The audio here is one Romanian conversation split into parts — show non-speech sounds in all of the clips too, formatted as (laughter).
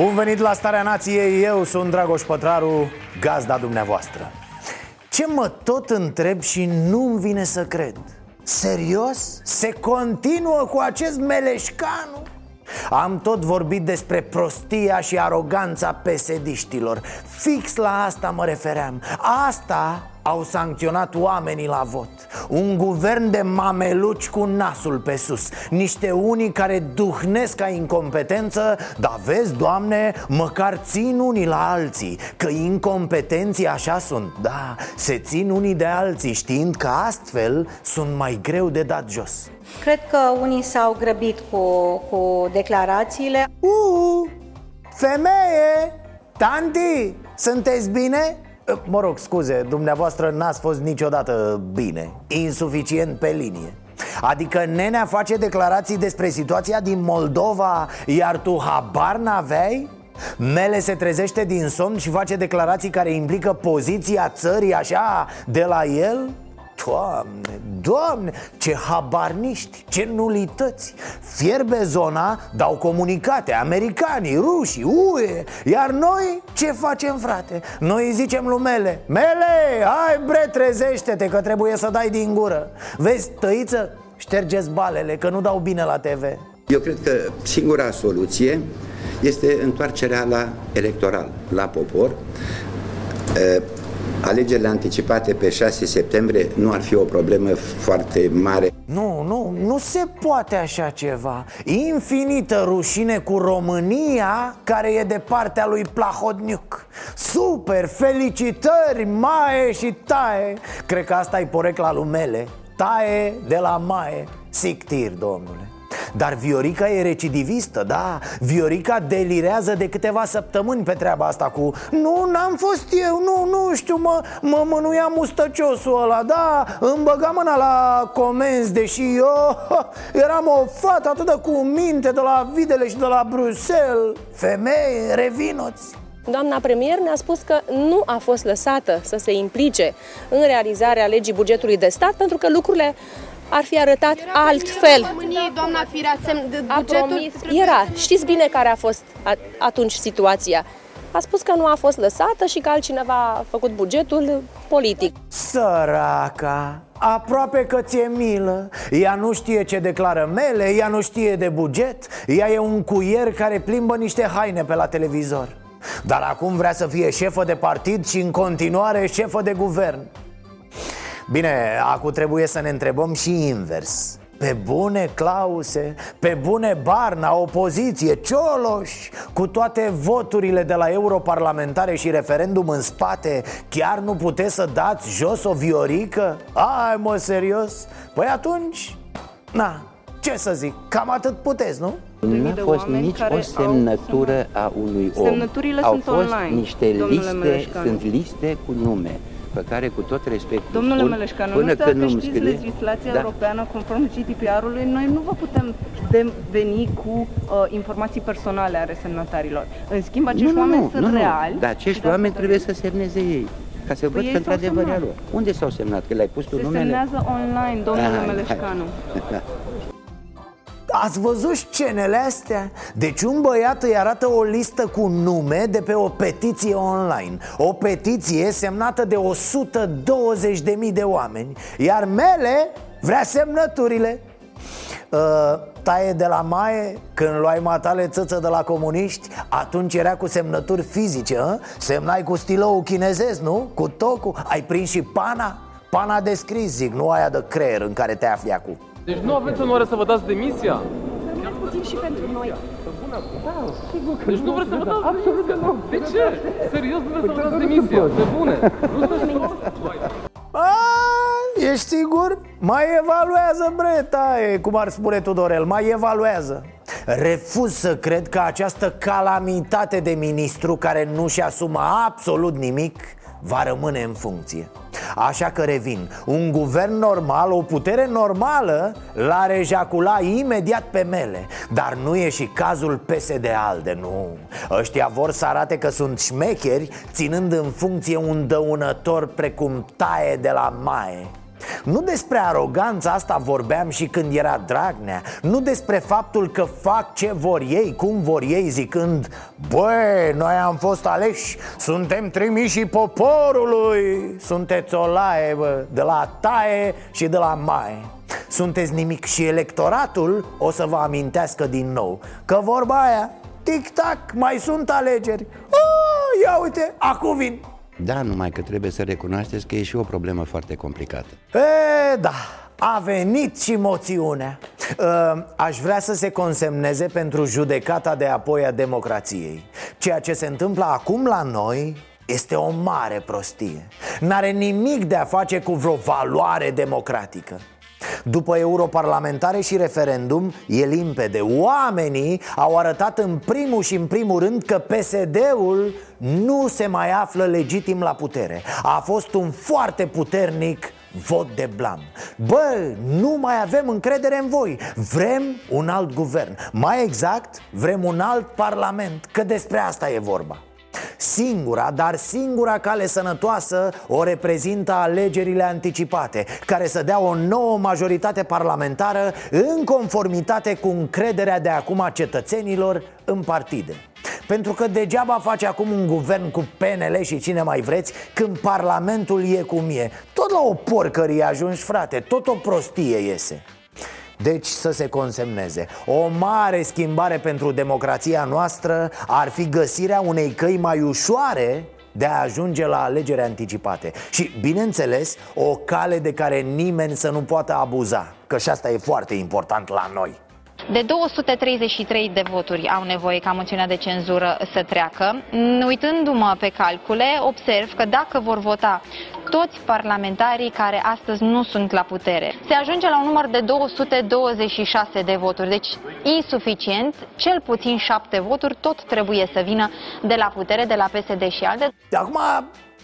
Bun venit la Starea Nației, eu sunt Dragoș Pătraru, gazda dumneavoastră Ce mă tot întreb și nu-mi vine să cred Serios? Se continuă cu acest meleșcanu? Am tot vorbit despre prostia și aroganța pesediștilor Fix la asta mă refeream Asta au sancționat oamenii la vot. Un guvern de mameluci cu nasul pe sus. Niște unii care duhnesc ca incompetență Dar vezi, Doamne, măcar țin unii la alții Că incompetenții așa sunt, da Se țin unii de alții știind că astfel sunt mai greu de dat jos. Cred că unii s-au grăbit cu, cu declarațiile. Uh, femeie, tanti, sunteți bine? Mă rog, scuze, dumneavoastră n-ați fost niciodată bine Insuficient pe linie Adică nenea face declarații despre situația din Moldova Iar tu habar n-aveai? Mele se trezește din somn și face declarații care implică poziția țării așa de la el? Doamne, doamne, ce habarniști, ce nulități. Fierbe zona, dau comunicate, americanii, rușii, UE. Iar noi ce facem, frate? Noi îi zicem lui Mele Mele, hai bre, trezește-te că trebuie să dai din gură. Vezi, tăiță, ștergeți balele, că nu dau bine la TV Eu cred că singura soluție este întoarcerea la electoral, la popor alegerile anticipate pe 6 septembrie nu ar fi o problemă foarte mare. Nu, nu, nu se poate așa ceva. Infinită rușine cu România care e de partea lui Plahodniuc. Super, felicitări, Mae și Tae Cred că asta e porecla lumele Tae de la Mae. Sictir, domnule dar Viorica e recidivistă, da? Viorica delirează de câteva săptămâni pe treaba asta cu Nu, n-am fost eu, nu, nu știu, mă, mă mânuia mustăciosul ăla Da, îmi băga mâna la comenzi Deși eu (laughs) eram o fată atât de cu minte de la Videle și de la Bruxelles. Femeie, revinoți. Doamna premier ne-a spus că nu a fost lăsată să se implice în realizarea legii bugetului de stat pentru că lucrurile ar fi arătat era altfel. României, doamna Firea, semn de a promis, Era. Știți bine care a fost atunci situația. A spus că nu a fost lăsată și că altcineva a făcut bugetul politic. Săraca! Aproape că ți-e milă Ea nu știe ce declară mele, ea nu știe de buget Ea e un cuier care plimbă niște haine pe la televizor Dar acum vrea să fie șefă de partid și în continuare șefă de guvern Bine, acum trebuie să ne întrebăm și invers pe bune Clause, pe bune Barna, opoziție, Cioloș Cu toate voturile de la europarlamentare și referendum în spate Chiar nu puteți să dați jos o viorică? Ai mă, serios? Păi atunci, na, ce să zic, cam atât puteți, nu? Nu a fost nici o semnătură au... a unui om Semnăturile Au sunt fost online, niște liste, Meleșcanu. sunt liste cu nume pe care cu tot respectul Domnule spun, Meleșcanu, până nu când dacă nu știți scrie, legislația da. europeană conform GDPR-ului, noi nu vă putem de veni cu uh, informații personale ale semnătarilor. În schimb, acești nu, nu, oameni nu, sunt nu, nu. reali. Dar acești și de oameni asta trebuie să semneze ei ca să Păi văd ei că s-au într-adevăr e a semnat. lor. Unde s-au semnat? Că l-ai pus tu Se numele? semnează online, domnule Ah, hai. Meleșcanu. (laughs) Da. Ați văzut scenele astea? Deci un băiat îi arată o listă cu nume de pe o petiție online O petiție semnată de 120.000 de oameni Iar mele vrea semnăturile uh, Taie de la Maie, când luai matale țăță de la comuniști Atunci era cu semnături fizice, hă? Semnai cu stilou chinezesc, nu? Cu tocul, ai prins și pana? Pana de scris, zic, nu aia de creier în care te afli acum Deci nu aveți onoare să vă dați demisia? puțin și pentru noi. Deci nu vreți să vă dați demisia? De ce? Serios nu vreți să vă dați demisia? Pe bune? Nu sunteți A, Ești sigur? Mai evaluează, bre, taie, cum ar spune Tudorel, mai evaluează Refuz să cred că această calamitate de ministru care nu și asumă absolut nimic va rămâne în funcție. Așa că revin. Un guvern normal, o putere normală L-ar ejacula imediat pe mele. Dar nu e și cazul PSD ALDE, nu. Ăștia vor să arate că sunt șmecheri Ținând în funcție un dăunător precum taie de la Mae nu despre aroganța asta vorbeam și când era Dragnea. Nu despre faptul că fac ce vor ei, cum vor ei Zicând, băi, noi am fost aleși Suntem trimiși poporului Sunteți o laie, bă, de la taie și de la mai Sunteți nimic și electoratul o să vă amintească din nou Că vorba aia, tic-tac, mai sunt alegeri. Oh, Ia uite, acum vin Da, numai că trebuie să recunoașteți că e și o problemă foarte complicată. E, da, a venit și moțiunea. Ă, Aș vrea să se consemneze pentru judecata de apoi a democrației. Ceea ce se întâmplă acum la noi este o mare prostie. N-are nimic de a face cu vreo valoare democratică după europarlamentare și referendum, e limpede. Oamenii au arătat în primul și în primul rând că PSD-ul nu se mai află legitim la putere. A fost un foarte puternic vot de blam. Bă, nu mai avem încredere în voi. Vrem un alt guvern. Mai exact, vrem un alt parlament Că despre asta e vorba Singura, dar singura cale sănătoasă o reprezintă alegerile anticipate Care să dea o nouă majoritate parlamentară în conformitate cu încrederea de acum a cetățenilor în partide. Pentru că degeaba face acum un guvern cu PNL și cine mai vreți Când parlamentul e cum e. Tot la o porcărie ajungi, frate, tot o prostie iese deci să se consemneze. O mare schimbare pentru democrația noastră ar fi găsirea unei căi mai ușoare de a ajunge la alegeri anticipate. Și, bineînțeles, o cale de care nimeni să nu poată abuza Că și asta e foarte important la noi de 233 de voturi au nevoie ca moțiunea de cenzură să treacă. Uitându-mă pe calcule, observ că dacă vor vota toți parlamentarii care astăzi nu sunt la putere, se ajunge la un număr de 226 de voturi, deci insuficient, cel puțin șapte voturi tot trebuie să vină de la putere, de la PSD și alte. Acum,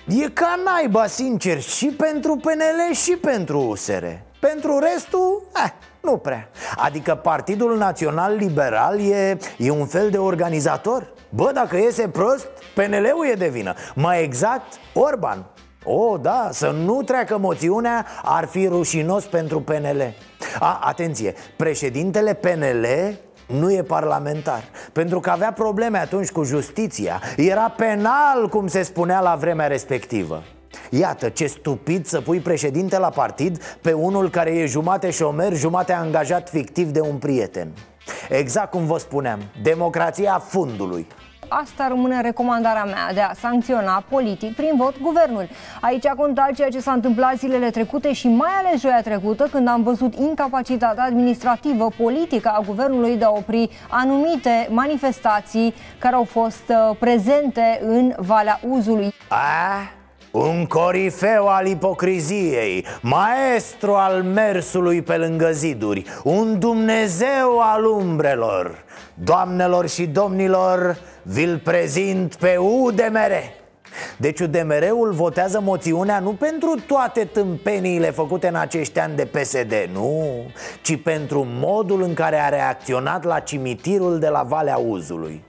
e ca naiba, sincer, și pentru PNL și pentru USR Pentru restul, eh, nu prea. Adică Partidul Național Liberal e, e un fel de organizator. Bă, dacă iese prost, PNL-ul e de vină. Mai exact, Orban. O, oh, da, să nu treacă moțiunea ar fi rușinos pentru PNL A, atenție, președintele PNL nu e parlamentar. Pentru că avea probleme atunci cu justiția Era penal, cum se spunea la vremea respectivă Iată ce stupid să pui președinte la partid pe unul care e jumate șomer, jumate angajat fictiv de un prieten Exact cum vă spuneam, democrația fundului Asta rămâne recomandarea mea de a sancționa politic prin vot guvernul. Aici a contat ceea ce s-a întâmplat zilele trecute și mai ales joia trecută când am văzut incapacitatea administrativă politică a guvernului de a opri anumite manifestații care au fost uh, prezente în Valea Uzului. A? Un corifeu al ipocriziei Maestru al mersului pe lângă ziduri Un Dumnezeu al umbrelor. Doamnelor și domnilor, vi-l prezint pe UDMR deci UDMR-ul votează moțiunea nu pentru toate tâmpeniile făcute în acești ani de PSD, nu Ci pentru modul în care a reacționat la cimitirul de la Valea Uzului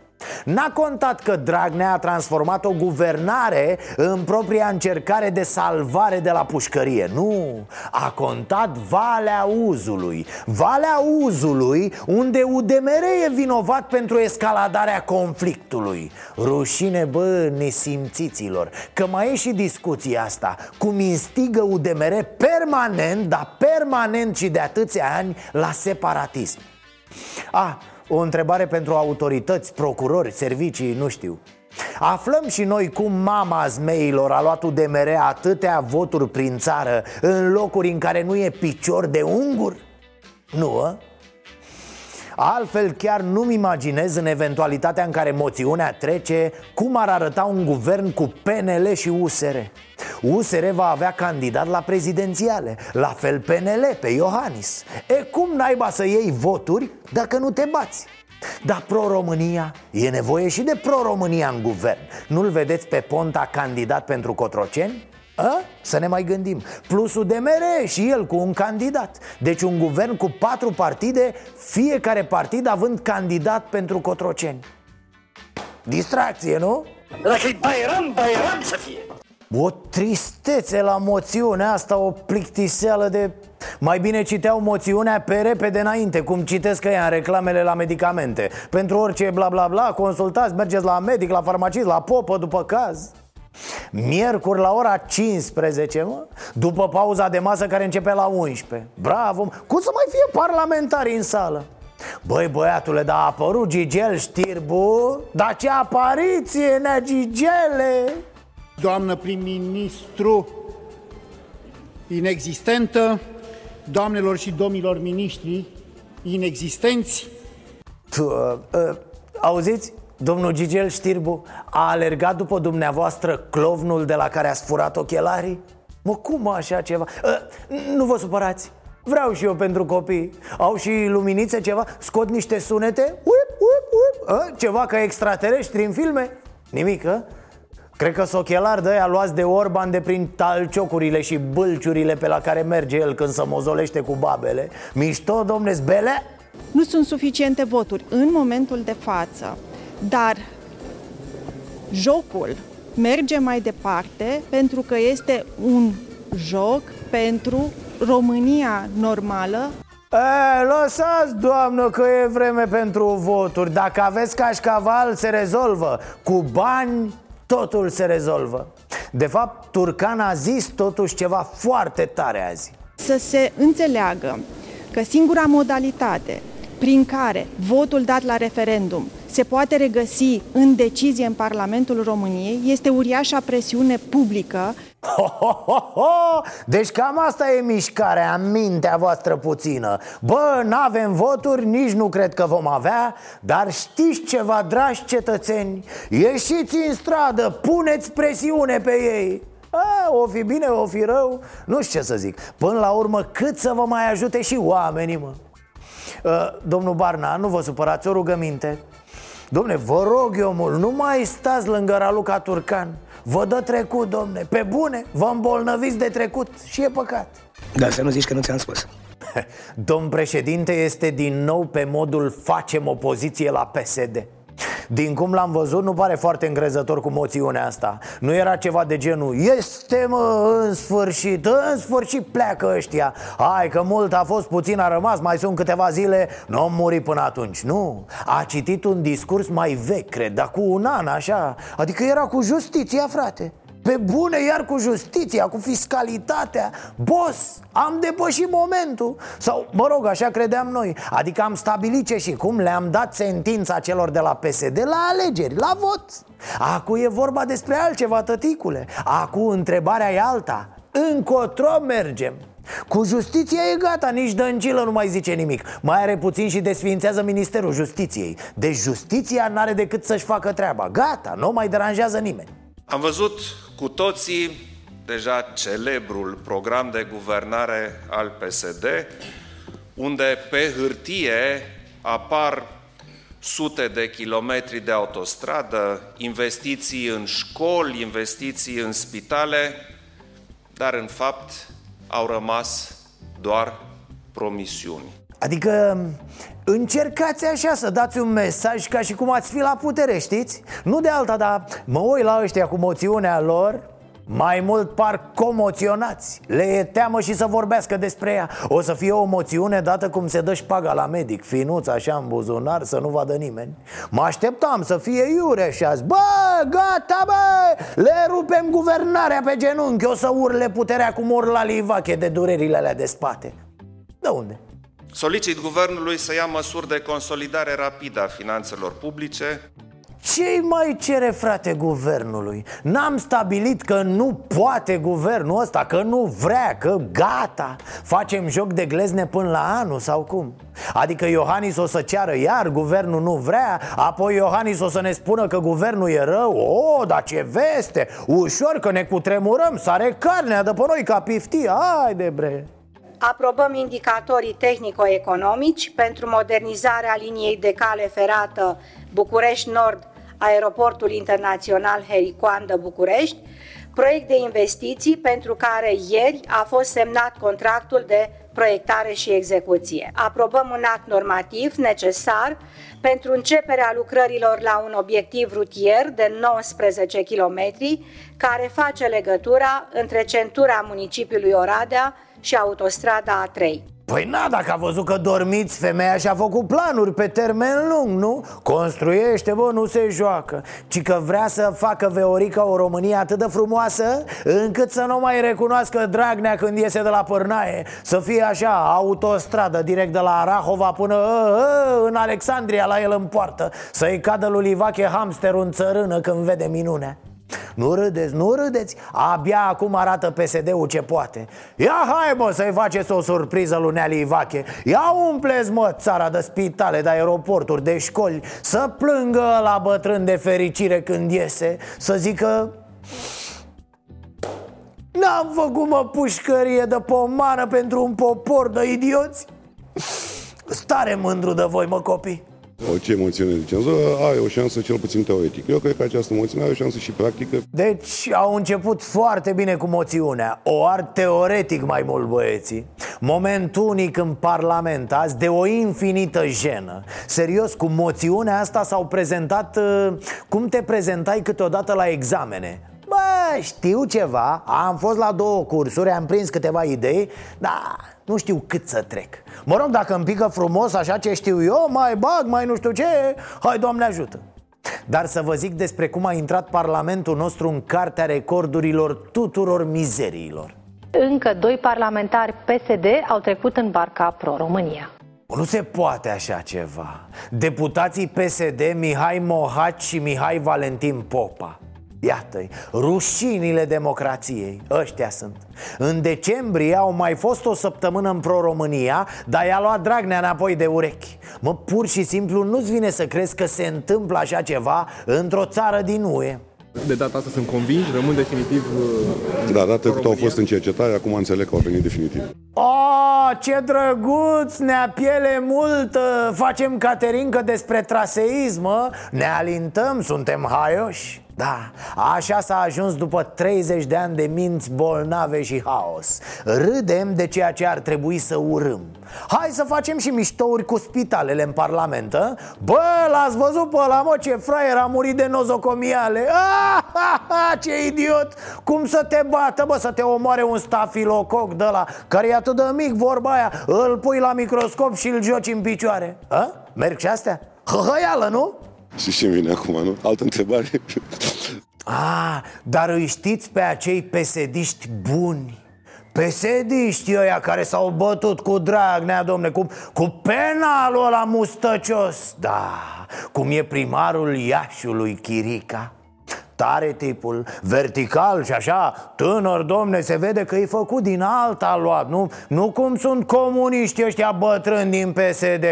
N-a contat că Dragnea a transformat o guvernare în propria încercare de salvare de la pușcărie. Nu, a contat Valea Uzului. Valea Uzului unde UDMR e vinovat pentru escaladarea conflictului. Rușine, bă, nesimțiților Că mai e și discuția asta. Cum instigă UDMR permanent, dar permanent și de atâția ani la separatism. Ah, o întrebare pentru autorități, procurori, servicii, nu știu Aflăm și noi cum mama zmeilor a luat UDMR atâtea voturi prin țară În locuri în care nu e picior de ungur? Nu, a? Altfel chiar nu-mi imaginez în eventualitatea în care moțiunea trece Cum ar arăta un guvern cu PNL și USR USR va avea candidat la prezidențiale La fel PNL pe Iohannis E cum naiba să iei voturi dacă nu te bați? dar pro-România, e nevoie și de pro-România în guvern Nu-l vedeți pe Ponta candidat pentru Cotroceni? A? Să ne mai gândim Plusul de mere și el cu un candidat Deci un guvern cu patru partide Fiecare partid având candidat pentru Cotroceni Distracție, nu? Dacă-i Bairam, Bairam să fie o tristețe la moțiunea asta, o plictiseală de... Mai bine citeau moțiunea pe repede înainte, cum citesc ea în reclamele la medicamente. Pentru orice bla bla bla, consultați, mergeți la medic, la farmacist, la popă după caz. Miercuri la ora 15, mă? După pauza de masă care începe la 11 Bravo, cum să mai fie parlamentari în sală? Băi băiatule, dar a apărut Gigel Știrbu? Dar ce apariție, nea Gigele Doamnă prim-ministru inexistentă Doamnelor și domnilor miniștri inexistenți uh, uh, Auziți? Domnul Gigel Știrbu a alergat după dumneavoastră clovnul de la care a furat ochelarii? Mă, cum așa ceva? Uh, nu vă supărați Vreau și eu pentru copii Au și luminițe ceva? Scot niște sunete? Uip, uip, uip. A? Ceva ca extraterestri în filme? Nimic, a? Cred că sochelar de aia luați de Orban de prin talciocurile și bâlciurile pe la care merge el când se mozolește cu babele. Mișto, domne, zbele? Nu sunt suficiente voturi în momentul de față, dar jocul merge mai departe pentru că este un joc pentru România normală. E, lăsați, doamnă, că e vreme pentru voturi. Dacă aveți cașcaval, se rezolvă. Cu bani, totul se rezolvă De fapt, Turcan a zis totuși ceva foarte tare azi Să se înțeleagă că singura modalitate prin care votul dat la referendum se poate regăsi în decizie în Parlamentul României este uriașa presiune publică. Ho, ho, ho, ho! Deci cam asta e mișcarea, mintea voastră puțină. Bă, n-avem voturi, nici nu cred că vom avea Dar știți ceva, dragi cetățeni? Ieșiți în stradă, puneți presiune pe ei. A, o fi bine, o fi rău, nu știu ce să zic. Până la urmă, cât să vă mai ajute și oamenii, mă? Uh, Domnul Barna, nu vă supărați, o rugăminte. Domne, vă rog eu mult, nu mai stați lângă Raluca Turcan Vă dă trecut, domne, pe bune, vă îmbolnăviți de trecut. Și e păcat. Da, să nu zici că nu ți-am spus. (laughs) Domn președinte este din nou pe modul facem opoziție la PSD din cum l-am văzut, nu pare foarte îngrezător cu moțiunea asta. Nu era ceva de genul Este mă, în sfârșit, în sfârșit pleacă ăștia. Hai că mult a fost, puțin a rămas, mai sunt câteva zile Nu am murit până atunci, nu. A citit un discurs mai vechi, cred, dar cu un an așa. Adică era cu justiția, frate pe bune, iar cu justiția, cu fiscalitatea. Boss, am depășit momentul. Sau, mă rog, așa credeam noi. Adică am stabilit ce și cum Le-am dat sentința celor de la PSD la alegeri, la vot. Acum e vorba despre altceva, tăticule. Acum întrebarea e alta. Încotro mergem? Cu justiția e gata, nici Dăncilă nu mai zice nimic. Mai are puțin și desfințează Ministerul Justiției. Deci justiția n-are decât să-și facă treaba. Gata, nu mai deranjează nimeni. Am văzut cu toții deja celebrul program de guvernare al PSD, unde pe hârtie apar sute de kilometri de autostradă, investiții în școli, investiții în spitale, dar în fapt au rămas doar promisiuni. Adică încercați așa să dați un mesaj ca și cum ați fi la putere, știți? Nu de alta, dar mă uit la ăștia cu moțiunea lor mai mult par comoționați Le e teamă și să vorbească despre ea O să fie o moțiune dată cum se dă șpaga la medic Finuț așa în buzunar să nu vadă nimeni Mă așteptam să fie iure și azi Bă, gata bă, le rupem guvernarea pe genunchi O să urle puterea cum urla Livache de durerile alea de spate De unde? Solicit guvernului să ia măsuri de consolidare rapidă a finanțelor publice. Ce mai cere frate guvernului? N-am stabilit că nu poate guvernul ăsta, că nu vrea, că gata. Facem joc de glezne până la anul sau cum? Adică Iohannis o să ceară iar, guvernul nu vrea Apoi Iohannis o să ne spună că guvernul e rău. O, dar ce veste, ușor că ne cutremurăm, sare carnea de pe noi ca piftia Haide bre Aprobăm indicatorii tehnico-economici pentru modernizarea liniei de cale ferată București Nord, Aeroportul Internațional Hericoandă București, proiect de investiții pentru care ieri a fost semnat contractul de proiectare și execuție. Aprobăm un act normativ necesar pentru începerea lucrărilor la un obiectiv rutier de 19 km care face legătura între centura municipiului Oradea și autostrada A3. Păi na, dacă a văzut că dormiți, femeia și-a făcut planuri pe termen lung, nu? Construiește, bă, nu se joacă. Ci că vrea să facă Veorica o Românie atât de frumoasă Încât să nu mai recunoască Dragnea când iese de la Pârnaie. Să fie așa, autostradă direct de la Arahova până ă, ă, în Alexandria la el în poartă. Să-i cadă lui Livache hamsterul în țărână când vede minunea nu râdeți, nu râdeți. Abia acum arată PSD-ul ce poate. Ia hai mă să-i faceți o surpriză lui Neali Ivache. Ia umpleți mă țara de spitale, de aeroporturi, de școli Să plângă la bătrân de fericire când iese Să zică N-am făcut mă pușcărie de pomană pentru un popor de idioți. Stare mândru de voi mă copii Orice moțiune de cenzură are o șansă cel puțin teoretic. Eu cred că această moțiune are o șansă și practică. Deci au început foarte bine cu moțiunea. O ar teoretic mai mult băieții. Moment unic în Parlament azi de o infinită jenă. Serios, cu moțiunea asta s-au prezentat uh, Cum te prezentai câteodată la examene? Bă, știu ceva, am fost la două cursuri, am prins câteva idei Dar nu știu cât să trec. Mă rog, dacă îmi pică frumos așa ce știu eu Mai bag, mai nu știu ce. Hai, Doamne ajută! Dar să vă zic despre cum a intrat Parlamentul nostru în cartea recordurilor tuturor mizeriilor. Încă doi parlamentari PSD au trecut în barca pro-România nu se poate așa ceva. Deputații PSD Mihai Mohaci și Mihai Valentin Popa Iată-i, rușinile democrației, ăștia sunt. În decembrie au mai fost o săptămână în Pro-România Dar i-a luat Dragnea înapoi de urechi. Mă, pur și simplu nu-ți vine să crezi că se întâmplă așa ceva într-o țară din UE de data asta sunt convins, rămân definitiv uh, Da, dată cât au fost în cercetare, acum înțeleg că au venit definitiv. Oh, ce drăguț, ne-a piele multă Facem caterincă despre traseism, ne alintăm, suntem haioși da, așa s-a ajuns după 30 de ani de minți bolnave și haos Râdem de ceea ce ar trebui să urâm Hai să facem și miștouri cu spitalele în parlament a? Bă, l-ați văzut pe ăla, mă, ce fraier a murit de nozocomiale ah, (laughs) ah, ah, Ce idiot Cum să te bată, bă, să te omoare un stafilococ de la Care e atât de mic, vorba aia Îl pui la microscop și îl joci în picioare a? Merg și astea? Hăhăială, nu? Și ce vine acum, nu? Altă întrebare? Ah, dar îi știți pe acei pesediști buni Pesediști ăia care s-au bătut cu Dragnea, domne, cu, cu penalul ăla mustăcios Da, cum e primarul Iașiului Chirica Tare tipul, vertical și așa Tânăr, domne, se vede că e făcut din alta luat Nu, nu cum sunt comuniști ăștia bătrâni din PSD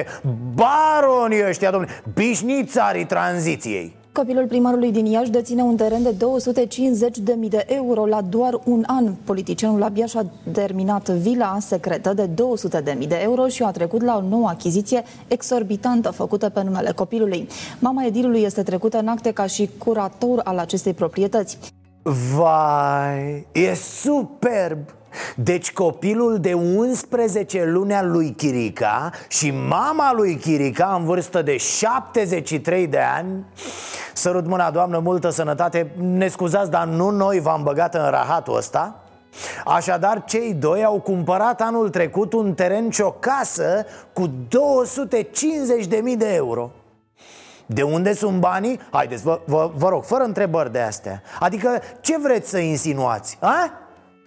Baronii ăștia, domne, bișnițarii tranziției Copilul primarului din Iași deține un teren de 250.000 de euro la doar un an. Politicianul abia și-a terminat vila secretă de 200.000 de euro și a trecut la o nouă achiziție exorbitantă făcută pe numele copilului. Mama edilului este trecută în acte ca și curator al acestei proprietăți. Vai, e superb! Deci copilul de 11 luni al lui Chirica și mama lui Chirica în vârstă de 73 de ani Sărut mâna, doamnă, multă sănătate Ne scuzați, dar nu noi v-am băgat în rahatul ăsta Așadar, cei doi au cumpărat anul trecut un teren și o casă cu 250.000 de euro de unde sunt banii? Haideți, vă, vă, vă rog, fără întrebări de astea Adică, ce vreți să insinuați? A?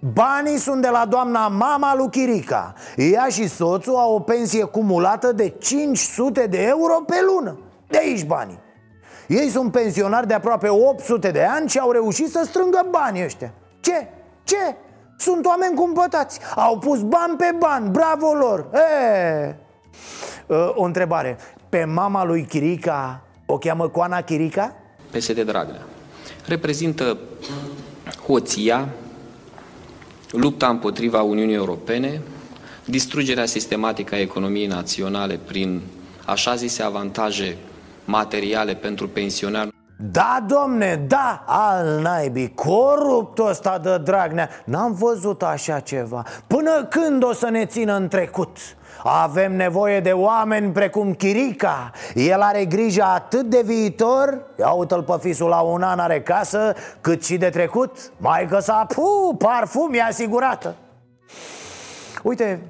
Banii sunt de la doamna mama lui Chirica. Ea și soțul au o pensie cumulată de 500 de euro pe lună. De aici banii. Ei sunt pensionari de aproape 800 de ani și au reușit să strângă banii ăștia. Ce? Ce? Sunt oameni cumpătați. Au pus bani pe bani, bravo lor. E... O întrebare. Pe mama lui Chirica o cheamă Coana Chirica? PSD Dragnea. Reprezintă hoția lupta împotriva Uniunii Europene, distrugerea sistematică a economiei naționale prin așa zise avantaje materiale pentru pensionari. Da, domne, da, al naibii, coruptul ăsta de Dragnea N-am văzut așa ceva. Până când o să ne țină în trecut? Avem nevoie de oameni precum Chirica. El are grijă atât de viitor Ia uite-l pe fisul la un an are casă Cât și de trecut. Mai că s-a pu, parfum e asigurată. Uite,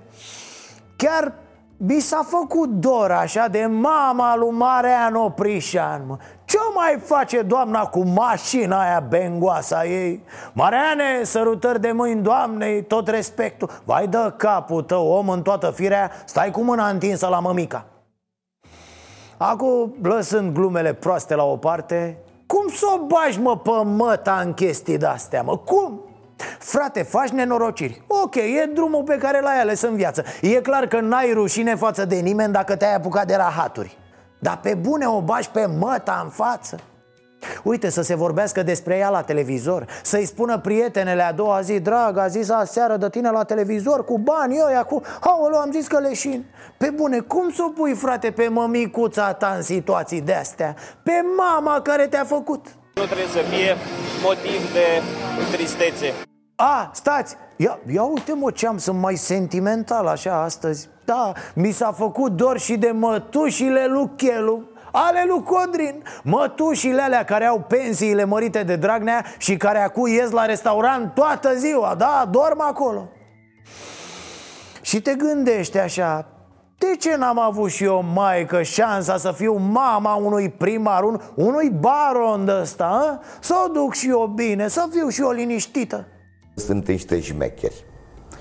chiar mi s-a făcut dor așa de mama lui Marean Oprișan mă. Ce mai face doamna cu mașina aia bengoasa ei? Mareane, sărutări de mâini doamnei, tot respectul Vai dă capul tău, om în toată firea, stai cu mâna întinsă la mămica Acum, lăsând glumele proaste la o parte Cum să o bagi, mă, pe măta în chestii de-astea, mă? Cum? Frate, faci nenorociri Ok, e drumul pe care l-ai ales în viață E clar că n-ai rușine față de nimeni dacă te-ai apucat de rahaturi Dar pe bune o bași pe măta în față. Uite, să se vorbească despre ea la televizor Să-i spună prietenele a doua zi Drag, a zis aseară de tine la televizor Cu bani ăia, cu... Aoleu, am zis că leșin. Pe bune, cum să o pui, frate, pe mămicuța ta în situații de-astea? Pe mama care te-a făcut. Nu trebuie să fie motiv de tristețe. A, stați! Ia, ia uite mă ce am, sunt mai sentimental așa astăzi Da, mi s-a făcut dor și de mătușile lui Chelu ale lui Codrin. Mătușile alea care au pensiile mărite de Dragnea Și care acu ies la restaurant toată ziua Da, dorm acolo. Și te gândești așa de ce n-am avut și eu, maică, șansa să fiu mama unui primar, un, unui baron de ăsta, Să o duc și eu bine, să fiu și eu liniștită. Sunt niște șmecheri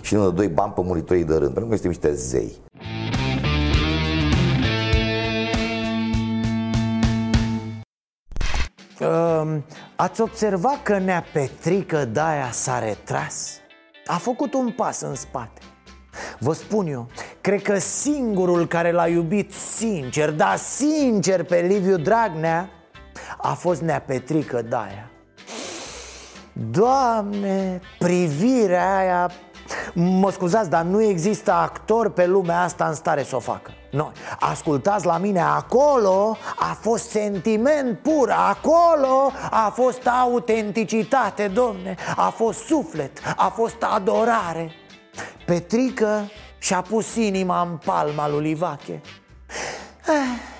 și nu doi bani pe monitorii de rând, pentru că suntem niște zei. Uh, ați observat că Nea Petrică Daia s-a retras? A făcut un pas în spate Vă spun eu, cred că singurul care l-a iubit sincer, da sincer pe Liviu Dragnea A fost Nea Petrică Daia Doamne, privirea aia Mă scuzați, dar nu există actor pe lumea asta în stare să o facă Noi, ascultați la mine, acolo a fost sentiment pur Acolo a fost autenticitate, domne A fost suflet, a fost adorare Petrică și-a pus inima în palma lui Livache eh.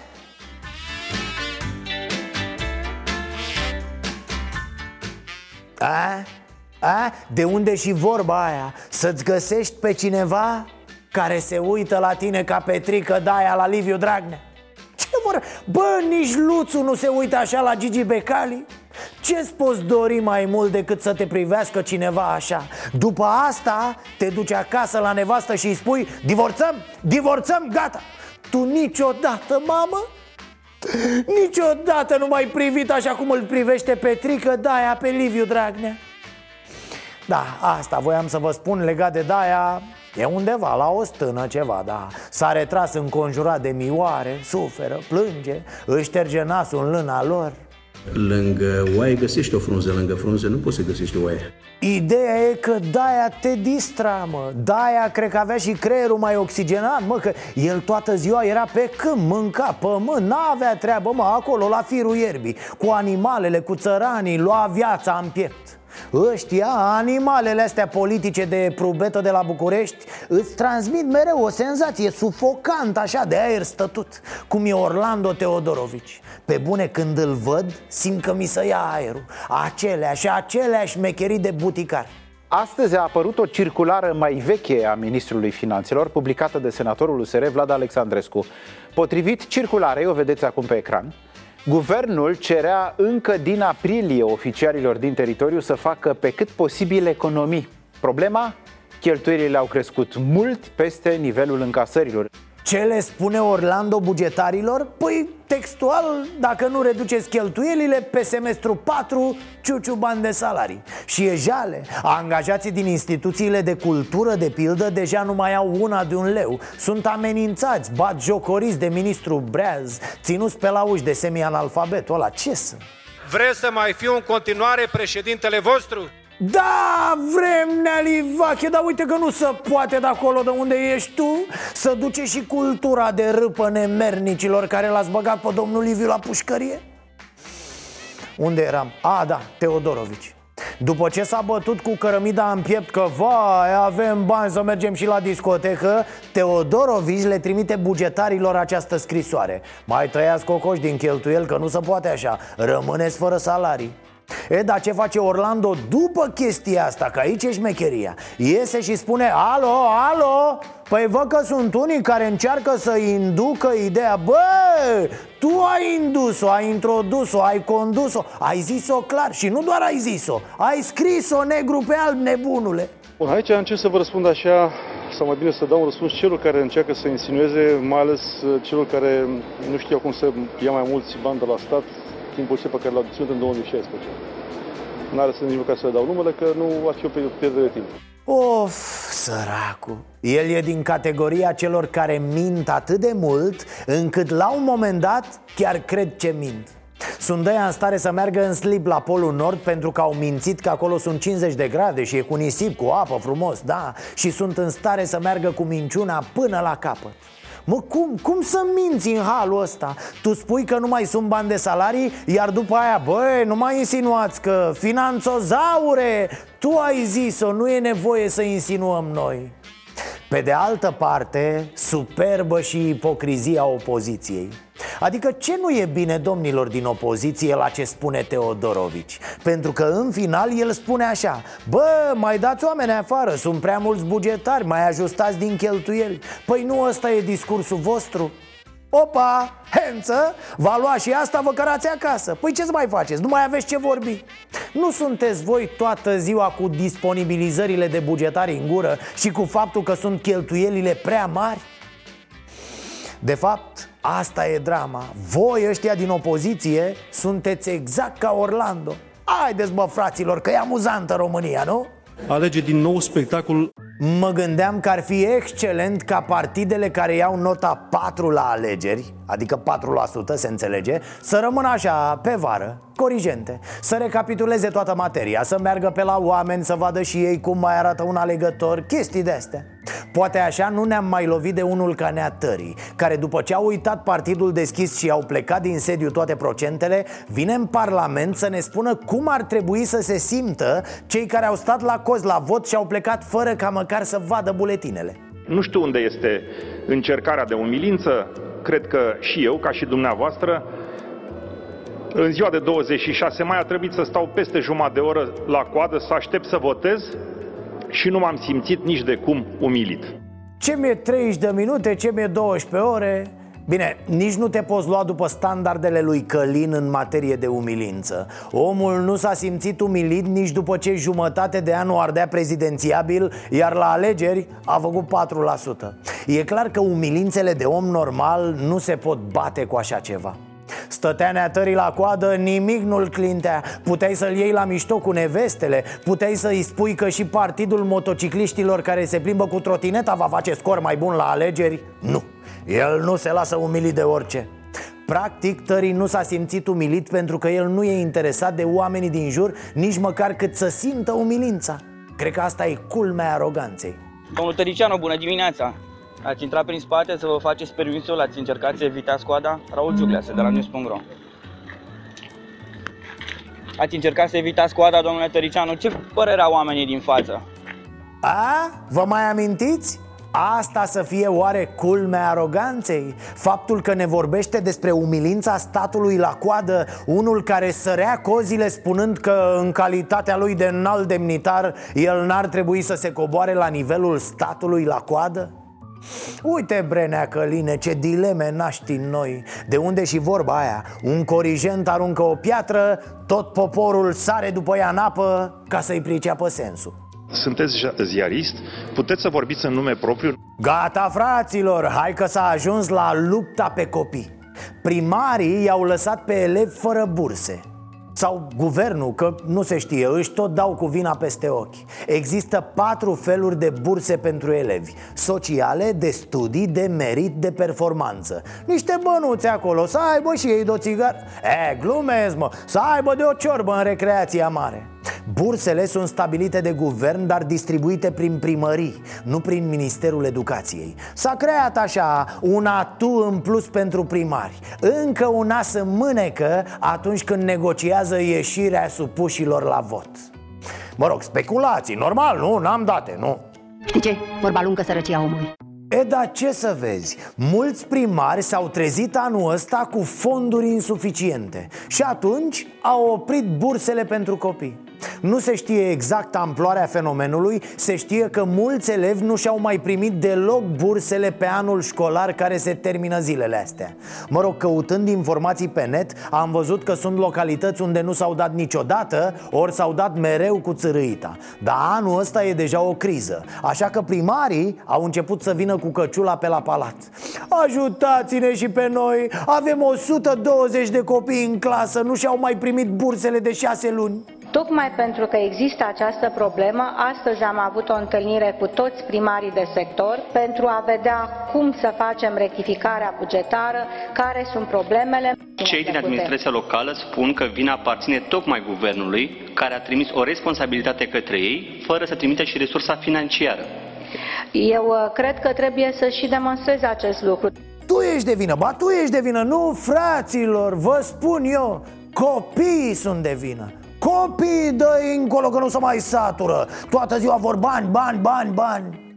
A? A? De unde și vorba aia? Să-ți găsești pe cineva care se uită la tine ca Petrică Daia la Liviu Dragnea? Ce vor? Bă, nici Luțu nu se uită așa la Gigi Becali? Ce-ți poți dori mai mult decât să te privească cineva așa? După asta te duci acasă la nevastă și îi spui Divorțăm, divorțăm, gata Tu niciodată, mamă, Niciodată nu mai privit așa cum îl privește Petrică Daia pe Liviu Dragnea Da, asta voiam să vă spun legat de Daia. E undeva la o stână ceva, da. S-a retras înconjurat de mioare, suferă, plânge Își șterge nasul în lâna lor. Lângă oaie găsești o frunză, lângă frunză nu poți să găsești o oaie. Ideea e că Daia te distra, mă Daia cred că avea și creierul mai oxigenat, mă Că el toată ziua era pe câmp, mânca pământ N-avea treabă, mă, acolo la firul ierbii Cu animalele, cu țăranii, lua viața în piept Ăștia, animalele astea politice de prubetă de la București Îți transmit mereu o senzație sufocantă așa de aer stătut Cum e Orlando Teodorovici. Pe bune când îl văd, simt că mi se ia aerul. Aceleași, aceleași mecherii de buticar Astăzi a apărut o circulară mai veche a ministrului finanțelor, publicată de senatorul USR Vlad Alexandrescu. Potrivit circularei, o vedeți acum pe ecran, Guvernul cerea încă din aprilie oficialilor din teritoriu să facă pe cât posibil economii. Problema? Cheltuielile au crescut mult peste nivelul încasărilor. Ce le spune Orlando bugetarilor? Păi textual, dacă nu reduceți cheltuielile pe semestru 4, ciuciu bani de salarii Și e jale, angajații din instituțiile de cultură, de pildă, deja nu mai au una de un leu Sunt amenințați, bat jocoriți de ministru Breaz, ținuți pe la uși de semi-analfabetul ăla Ce sunt? Vreți să mai fiu în continuare președintele vostru? Da, vrem, Neali Vache, dar uite că nu se poate de acolo de unde ești tu Să duce și cultura de râpă nemernicilor care l-ați băgat pe domnul Liviu la pușcărie? Unde eram? A, da, Teodorovici. După ce s-a bătut cu cărămida în piept că vai, avem bani să mergem și la discotecă Teodorovici le trimite bugetarilor această scrisoare. Mai tăiați cocoși din cheltuiel că nu se poate așa. Rămâneți fără salarii E, dar ce face Orlando după chestia asta? Că aici e șmecheria. Iese și spune, alo, alo? Păi văd că sunt unii care încearcă să inducă ideea. Bă, tu ai indus-o, ai introdus-o, ai condus-o. Ai zis-o clar și nu doar ai zis-o Ai scris-o negru pe alb, nebunule. Bun, aici încerc să vă răspund așa sau mai bine să dau un răspuns celor care încearcă să insinueze, mai ales uh, celor care nu știau cum să ia mai mulți bani de la stat timpul pe care l-au deținut în 2016. N-are să nici măcar să le dau numele, că nu ar fi o pierdere de timp. Of, săracu El e din categoria celor care mint atât de mult Încât la un moment dat chiar cred ce mint sunt de în stare să meargă în slip la Polul Nord pentru că au mințit că acolo sunt 50 de grade și e cu nisip, cu apă frumos, da Și sunt în stare să meargă cu minciuna până la capăt Mă, cum? Cum să minți în halul ăsta? Tu spui că nu mai sunt bani de salarii, iar după aia, băi, nu mai insinuați că finanțozaure Tu ai zis-o, nu e nevoie să insinuăm noi pe de altă parte, superbă și ipocrizia opoziției Adică ce nu e bine domnilor din opoziție la ce spune Teodorovici? Pentru că în final el spune așa Bă, mai dați oameni afară, sunt prea mulți bugetari, mai ajustați din cheltuieli Păi nu ăsta e discursul vostru? Opa, hență, va lua și asta, vă cărați acasă Păi ce-ți mai faceți? Nu mai aveți ce vorbi Nu sunteți voi toată ziua cu disponibilizările de bugetari în gură Și cu faptul că sunt cheltuielile prea mari? De fapt, asta e drama. Voi ăștia din opoziție sunteți exact ca Orlando. Haideți bă fraților că e amuzantă România, nu? Alege din nou spectacolul Mă gândeam că ar fi excelent ca partidele care iau nota 4 la alegeri Adică 4% se înțelege Să rămână așa pe vară corigente. Să recapituleze toată materia Să meargă pe la oameni Să vadă și ei cum mai arată un alegător Chestii de astea Poate așa nu ne-am mai lovit de unul ca neatării Care după ce au uitat partidul deschis Și au plecat din sediu toate procentele Vine în parlament să ne spună Cum ar trebui să se simtă Cei care au stat la coz la vot Și au plecat fără ca măcar să vadă buletinele. Nu știu unde este încercarea de umilință. Cred că și eu, ca și dumneavoastră în ziua de 26 mai a trebuit să stau peste jumătate de oră la coadă să aștept să votez și nu m-am simțit nici de cum umilit. Ce mi-e 30 de minute, ce mi-e 12 ore? Bine, nici nu te poți lua după standardele lui Călin în materie de umilință. Omul nu s-a simțit umilit nici după ce jumătate de an o ardea prezidențiabil Iar la alegeri a făcut 4% E clar că umilințele de om normal nu se pot bate cu așa ceva Stătea neatării la coadă, nimic nu-l clintea. Puteai să-l iei la mișto cu nevestele Puteai să-i spui că și partidul motocicliștilor care se plimbă cu trotineta va face scor mai bun la alegeri? Nu, el nu se lasă umilit de orice. Practic, Tării nu s-a simțit umilit pentru că el nu e interesat de oamenii din jur Nici măcar cât să simtă umilința. Cred că asta e culmea aroganței. Domnul Tăricianu, bună dimineața! Ați intrat prin spate să vă faceți permisul, ați încercat să evitați coada? Raul Giuglease, de la news.ro Ați încercat să evitați coada, domnule Tăricianu? Ce părere au oamenii din față? A? Vă mai amintiți? Asta să fie oare culmea aroganței? Faptul că ne vorbește despre umilința statului la coadă Unul care sărea cozile spunând că în calitatea lui de înalt demnitar El n-ar trebui să se coboare la nivelul statului la coadă? Uite, Brenea Căline, ce dileme naști în noi. De unde și vorba aia? Un corigent aruncă o piatră Tot poporul sare după ea în apă Ca să-i priceapă sensul. Sunteți ziarist, puteți să vorbiți în nume propriu? Gata, fraților, hai că s-a ajuns la lupta pe copii. Primarii i-au lăsat pe elevi fără burse sau guvernul, că nu se știe, își tot dau cu vina peste ochi. Există patru feluri de burse pentru elevi. Sociale, de studii, de merit, de performanță. Niște bănuți acolo, să aibă și ei de o țigară. E, glumez mă, să aibă de o ciorbă în recreația mare Bursele sunt stabilite de guvern, dar distribuite prin primării, nu prin Ministerul Educației S-a creat așa un atu în plus pentru primari Încă un as în mânecă atunci când negociază ieșirea supușilor la vot Mă rog, speculații, normal, nu? N-am date, nu? Știi ce? Vorba lungă sărăcia omului E, dar ce să vezi? Mulți primari s-au trezit anul ăsta cu fonduri insuficiente Și atunci au oprit bursele pentru copii nu se știe exact amploarea fenomenului Se știe că mulți elevi nu și-au mai primit deloc bursele pe anul școlar care se termină zilele astea. Mă rog, căutând informații pe net Am văzut că sunt localități unde nu s-au dat niciodată Ori s-au dat mereu cu țărâita Dar anul ăsta e deja o criză Așa că primarii au început să vină cu căciula pe la palat. Ajutați-ne și pe noi! Avem 120 de copii în clasă Nu și-au mai primit bursele de șase luni Tocmai pentru că există această problemă, astăzi am avut o întâlnire cu toți primarii de sector pentru a vedea cum să facem rectificarea bugetară, care sunt problemele. Cei din administrația locală spun că vina aparține tocmai guvernului, care a trimis o responsabilitate către ei, fără să trimită și resursa financiară. Eu uh, cred că trebuie să și demonstrez acest lucru. Tu ești de vină, ba tu ești de vină, nu fraților, vă spun eu Copiii sunt de vină Copii, dă încolo că nu se mai satură. Toată ziua vor bani, bani, bani, bani.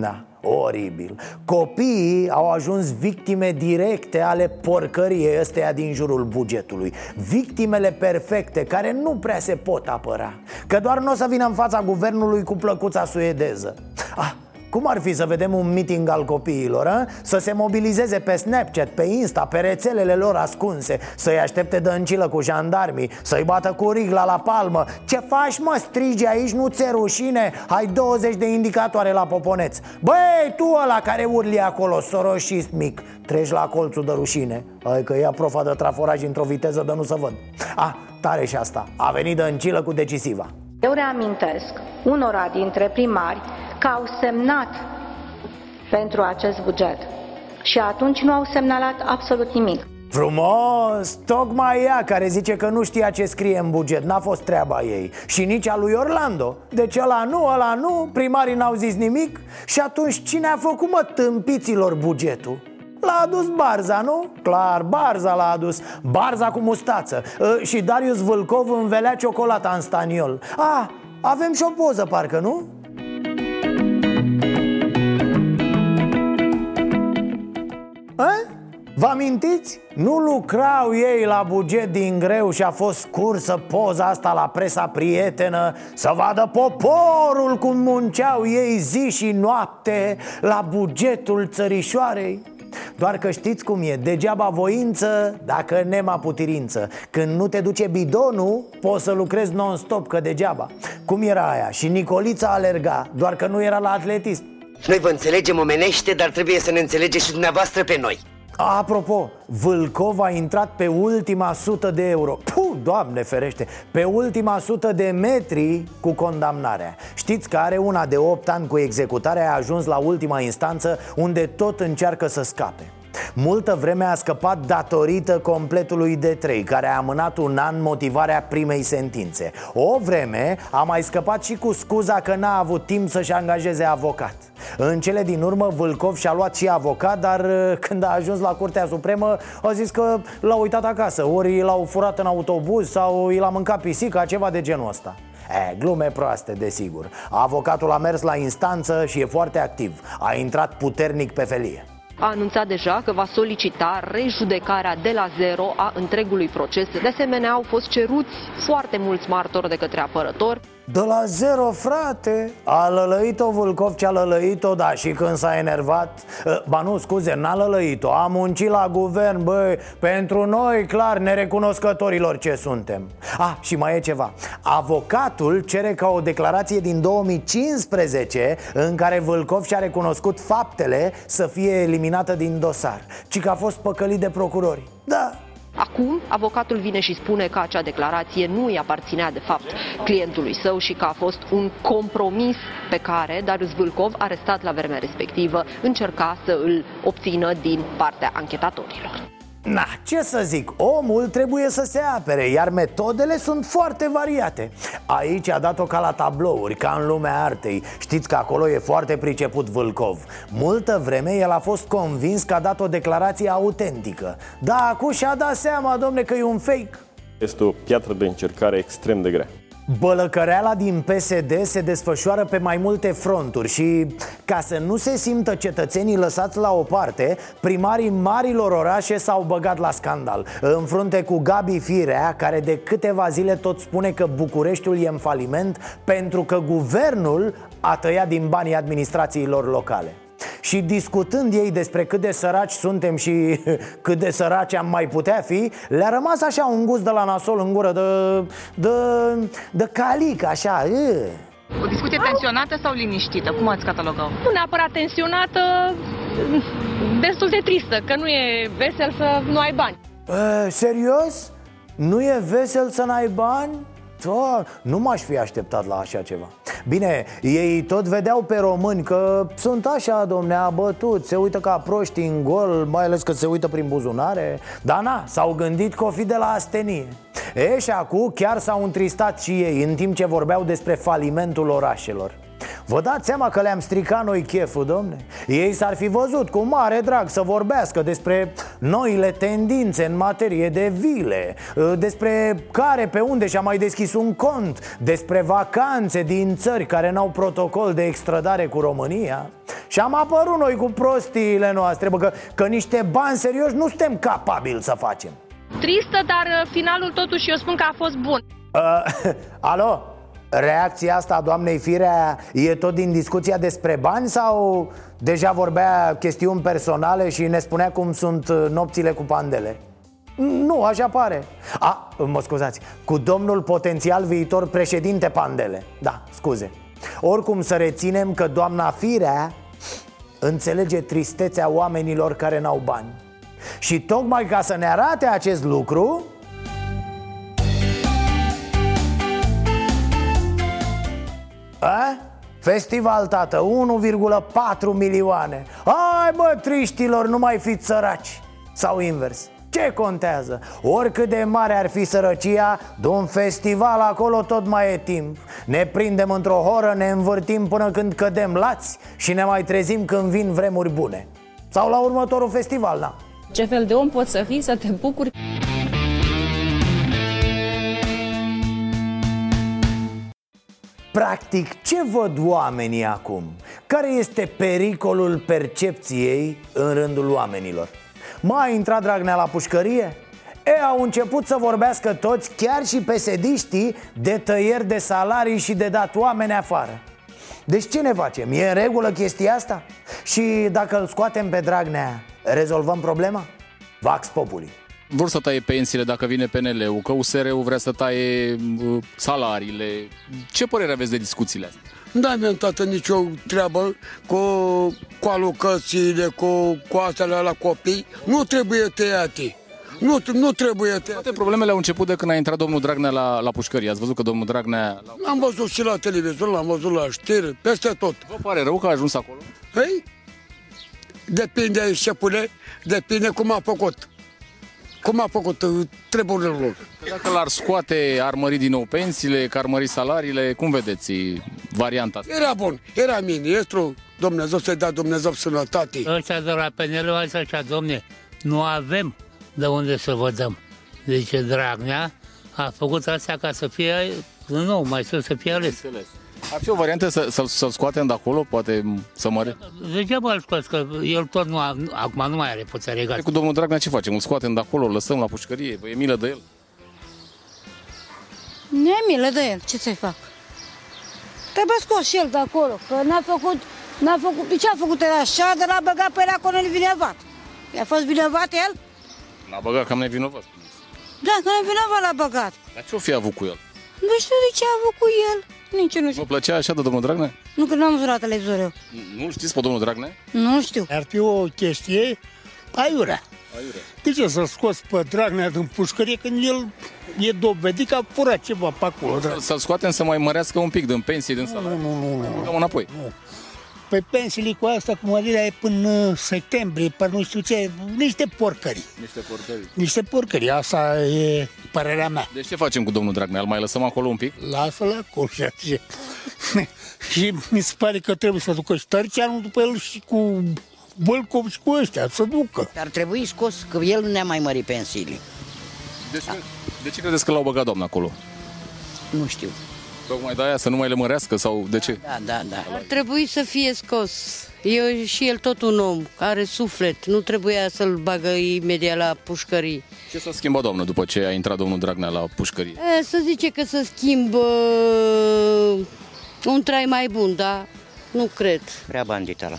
Da, oribil. Copiii au ajuns victime directe ale porcăriei ăsteia din jurul bugetului. Victimele perfecte care nu prea se pot apăra. Că doar nu o să vină în fața guvernului cu plăcuța suedeză. Ah, cum ar fi să vedem un meeting al copiilor, a? Să se mobilizeze pe Snapchat, pe Insta, pe rețelele lor ascunse Să-i aștepte dăncilă cu jandarmii Să-i bată cu rigla la palmă. Ce faci mă, strigi aici, nu ți rușine? Ai 20 de indicatoare la poponeț. Băi, tu ăla care urli acolo, soroșist mic Treci la colțul de rușine. Adică ia profa de traforaj într-o viteză de nu să văd. Ah, tare și asta. A venit dăncilă cu decisiva. Eu reamintesc unora dintre primari că au semnat pentru acest buget și atunci nu au semnalat absolut nimic. Frumos! Tocmai ea care zice că nu știa ce scrie în buget N-a fost treaba ei Și nici a lui Orlando Deci ăla nu, ăla nu, primarii n-au zis nimic Și atunci cine a făcut, mă, tâmpiților bugetul? L-a adus Barza, nu? Clar, Barza l-a adus Barza cu mustață uh, Și Darius Vâlcov învelea ciocolata în staniol Ah, avem și o poză, parcă, nu? A? Vă amintiți? Nu lucrau ei la buget din greu și a fost cursă poza asta la presa prietenă Să vadă poporul cum munceau ei zi și noapte la bugetul țărișoarei doar că știți cum e, degeaba voință dacă nema putirință Când nu te duce bidonul, poți să lucrezi non-stop, că degeaba Cum era aia? Și Nicolița alerga, doar că nu era la atletism Noi vă înțelegem omenește, dar trebuie să ne înțelegeți și dumneavoastră pe noi. Apropo, Vâlcov a intrat pe ultima sută de euro. Puh, doamne ferește! Pe ultima sută de metri cu condamnarea. Știți că are una de 8 ani cu executarea A ajuns la ultima instanță Unde tot încearcă să scape Multă vreme a scăpat datorită completului D3 Care a amânat un an motivarea primei sentințe. O vreme a mai scăpat și cu scuza că n-a avut timp să-și angajeze avocat. În cele din urmă Vâlcov și-a luat și avocat Dar uh, când a ajuns la Curtea Supremă A zis că l-a uitat acasă. Ori l-au furat în autobuz sau i l-a mâncat pisica Ceva de genul ăsta. E, glume proaste, desigur. Avocatul a mers la instanță și e foarte activ. A intrat puternic pe felie a anunțat deja că va solicita rejudecarea de la zero a întregului proces. De asemenea, au fost ceruți foarte mulți martori de către apărător. De la zero, frate. A lălăit-o Vâlcov ce-a lălăit-o, da, și când s-a enervat ă, Ba nu, scuze, n-a lălăit-o. A muncit la guvern, băi Pentru noi, clar, nerecunoscătorilor ce suntem. Ah, și mai e ceva. Avocatul cere ca o declarație din 2015 În care Vâlcov și-a recunoscut faptele Să fie eliminată din dosar. Ci că a fost păcălit de procurori. Da, Acum, avocatul vine și spune că acea declarație nu îi aparținea de fapt clientului său și că a fost un compromis pe care Darius Vâlcov, arestat la vremea respectivă, încerca să îl obțină din partea anchetatorilor. Na, ce să zic, omul trebuie să se apere, iar metodele sunt foarte variate. Aici a dat-o ca la tablouri, ca în lumea artei. Știți că acolo e foarte priceput Vâlcov. Multă vreme el a fost convins că a dat o declarație autentică. Da, acum și-a dat seama, domne, că e un fake. Este o piatră de încercare extrem de grea Bălăcăreala din PSD se desfășoară pe mai multe fronturi și ca să nu se simtă cetățenii lăsați la o parte, primarii marilor orașe s-au băgat la scandal. În frunte cu Gabi Firea, care de câteva zile tot spune că Bucureștiul e în faliment pentru că guvernul a tăiat din banii administrațiilor locale și discutând ei despre cât de săraci suntem și (laughs) cât de săraci am mai putea fi Le-a rămas așa un gust de la nasol în gură de, de, de calic, așa e. O discuție tensionată sau liniștită? Cum ați catalogat Nu neapărat tensionată, destul de tristă, că nu e vesel să nu ai bani e, Serios? Nu e vesel să n-ai bani? Da, nu m-aș fi așteptat la așa ceva. Bine, ei tot vedeau pe români că sunt așa, domne, abătut Se uită ca proști în gol, mai ales că se uită prin buzunare. Dar na, s-au gândit că o fi de la astenie. E, și acum chiar s-au întristat și ei În timp ce vorbeau despre falimentul orașelor Vă dați seama că le-am stricat noi cheful, domne? Ei s-ar fi văzut cu mare drag să vorbească despre noile tendințe în materie de vile Despre care pe unde și-a mai deschis un cont Despre vacanțe din țări care n-au protocol de extradare cu România Și am apărut noi cu prostiile noastre, bă, că, că niște bani serioși nu suntem capabili să facem Tristă, dar uh, finalul totuși eu spun că a fost bun uh, (laughs) Alo? Reacția asta a doamnei Firea e tot din discuția despre bani sau deja vorbea chestiuni personale și ne spunea cum sunt uh, nopțile cu pandele? Nu, așa pare. A, mă scuzați, cu domnul potențial viitor președinte Pandele. Da, scuze. Oricum să reținem că doamna Firea înțelege tristețea oamenilor care n-au bani. Și tocmai ca să ne arate acest lucru A? Festival, tată, 1,4 milioane Hai mă, triștilor, nu mai fiți săraci Sau invers ce contează? Oricât de mare ar fi sărăcia, de un festival acolo tot mai e timp Ne prindem într-o horă, ne învârtim până când cădem lați Și ne mai trezim când vin vremuri bune Sau la următorul festival, da Ce fel de om poți să fii să te bucuri? Practic, ce văd oamenii acum? Care este pericolul percepției în rândul oamenilor? Mai a intrat Dragnea la pușcărie? E, au început să vorbească toți, chiar și pesediștii, de tăieri de salarii și de dat oameni afară Deci ce ne facem? E în regulă chestia asta? Și dacă îl scoatem pe Dragnea, rezolvăm problema? Vax Populi vor să taie pensiile dacă vine PNL-ul, că USR-ul vrea să taie uh, salariile. Ce părere aveți de discuțiile astea? Nu avem tată nicio treabă cu, cu alocațiile, cu, cu astea la copii. Nu trebuie tăiate. Nu, nu trebuie tăiate. Toate problemele au început de când a intrat domnul Dragnea la, la pușcărie. Ați văzut că domnul Dragnea... Am văzut și la televizor, l-am văzut la știri, peste tot. Vă pare rău că a ajuns acolo? Hei, depinde, șepule, depinde cum a făcut. Cum a făcut uh, treburile lor? Dacă l-ar scoate, ar mări din nou pensiile, că ar mări salariile, cum vedeți varianta asta? Era bun, era ministru, Dumnezeu să-i dea Dumnezeu sănătate. Ăștia de la PNL au zis așa, domne, nu avem de unde să vă dăm. Deci Dragnea a făcut asta ca să fie, nu, mai sus să fie ales. Înțeles. Ar fi o variantă să, să, să-l scoatem de acolo, poate să măre? Degeaba îl scoți, că el tot nu a, acum nu mai are putere egală. Cu domnul Dragnea ce facem? Îl scoatem de acolo, îl lăsăm la pușcărie? Vă e milă de el? Nu e milă de el, ce să-i fac? Trebuie scos și el de acolo, că n-a făcut, n-a făcut, ce a făcut el așa, de l-a băgat pe el acolo vinovat. I-a fost vinovat el? L-a băgat cam nevinovat. Da, că nevinovat l-a băgat. Dar ce-o fi avut cu el? Nu știu de ce a avut cu el. Nici eu nu știu. Vă plăcea așa de domnul Dragnea? Nu, că n-am văzut la televizor eu. Nu știți pe domnul Dragnea? Nu știu. Ar fi o chestie aiurea. Aiurea. De ce să scos pe Dragnea din pușcărie când el e dovedit că a furat ceva pe acolo? Da. Să-l scoatem să mai mărească un pic din pensii, din salarii. Nu, nu, nu. nu. Dăm înapoi. Nu. Pe pensiile cu asta, cu mărirea e până septembrie, până nu știu ce, niște porcării. Niște porcării. Niște porcării, asta e părerea mea. Deci ce facem cu domnul Dragnea? Îl mai lăsăm acolo un pic? Lasă-l acolo și așa. (laughs) și mi se pare că trebuie să ducă și Tărceanul după el și cu Vâlcov și cu ăștia, să ducă. Ar trebui scos, că el nu ne-a mai mărit pensiile. De ce, de ce credeți că l-au băgat doamna acolo? Nu știu. Tocmai de aia să nu mai le mărească sau de ce? Da, da, da. Ar trebui să fie scos. E și el tot un om, are suflet. Nu trebuia să-l bagă imediat la pușcării. Ce s-a schimbat, doamnă, după ce a intrat domnul Dragnea la pușcărie? E, să zice că să schimbă un trai mai bun, dar nu cred. Prea bandit ăla.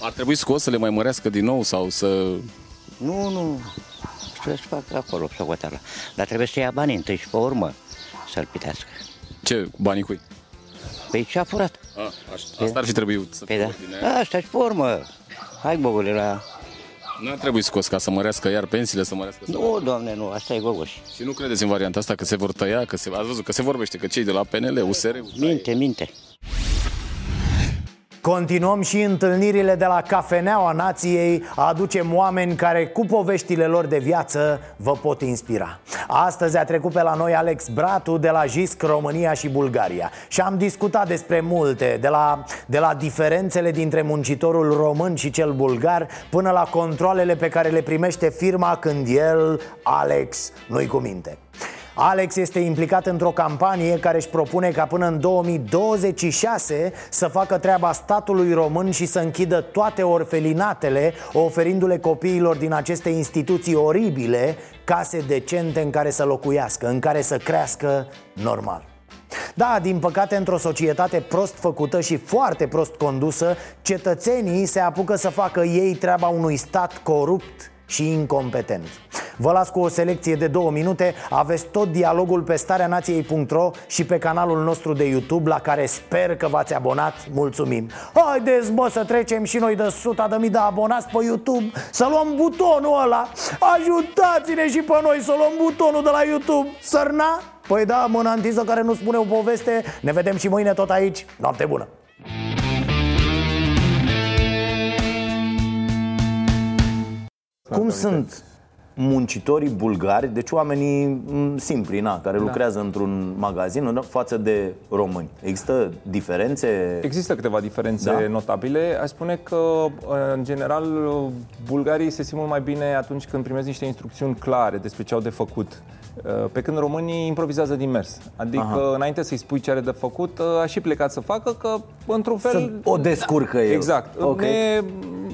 Ar trebui scos să le mai mărească din nou sau să... Nu, nu. Să-și facă acolo socoteala. Dar trebuie să ia banii întâi și pe urmă să-l pitească. Ce? Banii cui? Păi ce a furat? A, așa, asta ar fi trebuit să Păi fie da. ordinea. Asta și pe urmă. Hai, bogule, la... Nu ar trebui scos ca să mărească iar pensiile, să mărească Nu, doamne, nu, asta e gogoș. Și nu credeți în varianta asta că se vor tăia, că se, ați văzut că se vorbește că cei de la PNL, USR... Minte, minte. Continuăm și întâlnirile de la Cafeneaua Nației. Aducem oameni care cu poveștile lor de viață vă pot inspira. Astăzi a trecut pe la noi Alex Bratu de la JISC România și Bulgaria. Și am discutat despre multe De la, de la diferențele dintre muncitorul român și cel bulgar Până la controlele pe care le primește firma când el, Alex, nu-i cu minte Alex este implicat într-o campanie care își propune ca până în 2026 să facă treaba statului român și să închidă toate orfelinatele, oferindu-le copiilor din aceste instituții oribile case decente în care să locuiască, în care să crească normal. Da, din păcate, într-o societate prost făcută și foarte prost condusă, cetățenii se apucă să facă ei treaba unui stat corupt și incompetent. Vă las cu o selecție de două minute. Aveți tot dialogul pe stareanației.ro și pe canalul nostru de YouTube La care sper că v-ați abonat. Mulțumim! Haideți bă să trecem și noi de suta de mii de abonați pe YouTube Să luăm butonul ăla. Ajutați-ne și pe noi să luăm butonul de la YouTube. Sărna? Păi da, mânantiză care nu spune o poveste. Ne vedem și mâine tot aici. Noapte bună! Cum sunt muncitorii bulgari, deci oamenii m, simpli, na, care da. lucrează într-un magazin nu, față de români? Există diferențe? Există câteva diferențe Da. notabile. Aș spune că, în general, bulgarii se simt mult mai bine atunci când primesc niște instrucțiuni clare despre ce au de făcut. Pe când românii improvizează din mers. Adică, Aha. înainte să-i spui ce are de făcut, a și plecat să facă, că, într-un fel... Să o descurcă el. Exact. Ok. Ne,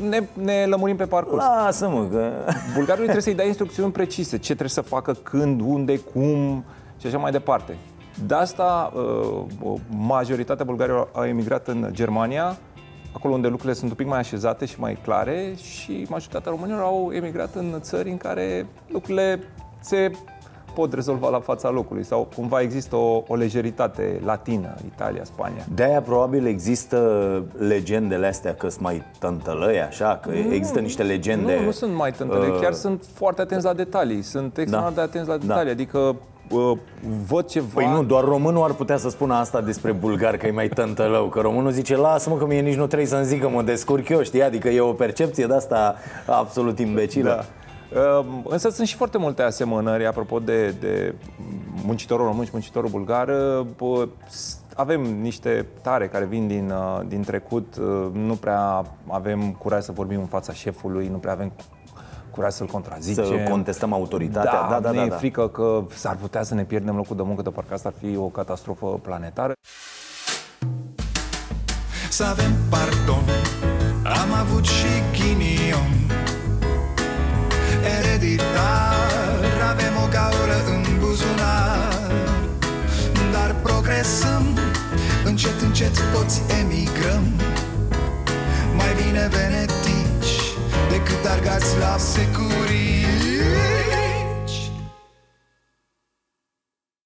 ne, ne lămurim pe parcurs. Lasă-mă că... Bulgarului trebuie să-i dai instrucțiuni precise, ce trebuie să facă, când, unde, cum și așa mai departe. De asta, uh, majoritatea bulgarilor au emigrat în Germania, acolo unde lucrurile sunt un pic mai așezate și mai clare și majoritatea românilor au emigrat în țări în care lucrurile se pot rezolva la fața locului sau cumva există o, o lejeritate latină, Italia, Spania. De-aia probabil există legendele astea că sunt mai tântălăi, așa, că Nu, există niște legende... Nu, nu sunt mai tântăle, uh, chiar sunt foarte atenți la detalii, sunt extraordinar de atenți la detalii, adică uh, văd ceva... Păi nu, doar românul ar putea să spună asta despre bulgar, că e mai tântălău Că românul zice, lasă-mă că mie nici nu trebuie să-mi zic că mă descurc eu, știi? Adică e o percepție de asta absolut imbecilă Da. Uh, Însă sunt și foarte multe asemănări apropo de, de muncitorul român și muncitorul bulgar. Uh, bă, s- Avem niște tare care vin din, uh, din trecut, uh, nu prea avem curaj să vorbim în fața șefului, nu prea avem curaj să-l contrazicem. Să contestăm autoritatea, Da, da, da, ne da, e da. frică că s-ar putea să ne pierdem locul de muncă, de parcă asta ar fi o catastrofă planetară. Să avem pardon Am avut și ghinion Ereditar Avem o gaură în buzunar. Dar progresăm Încet încet, încet toți emigrăm. Mai bine venetici decât argați la securie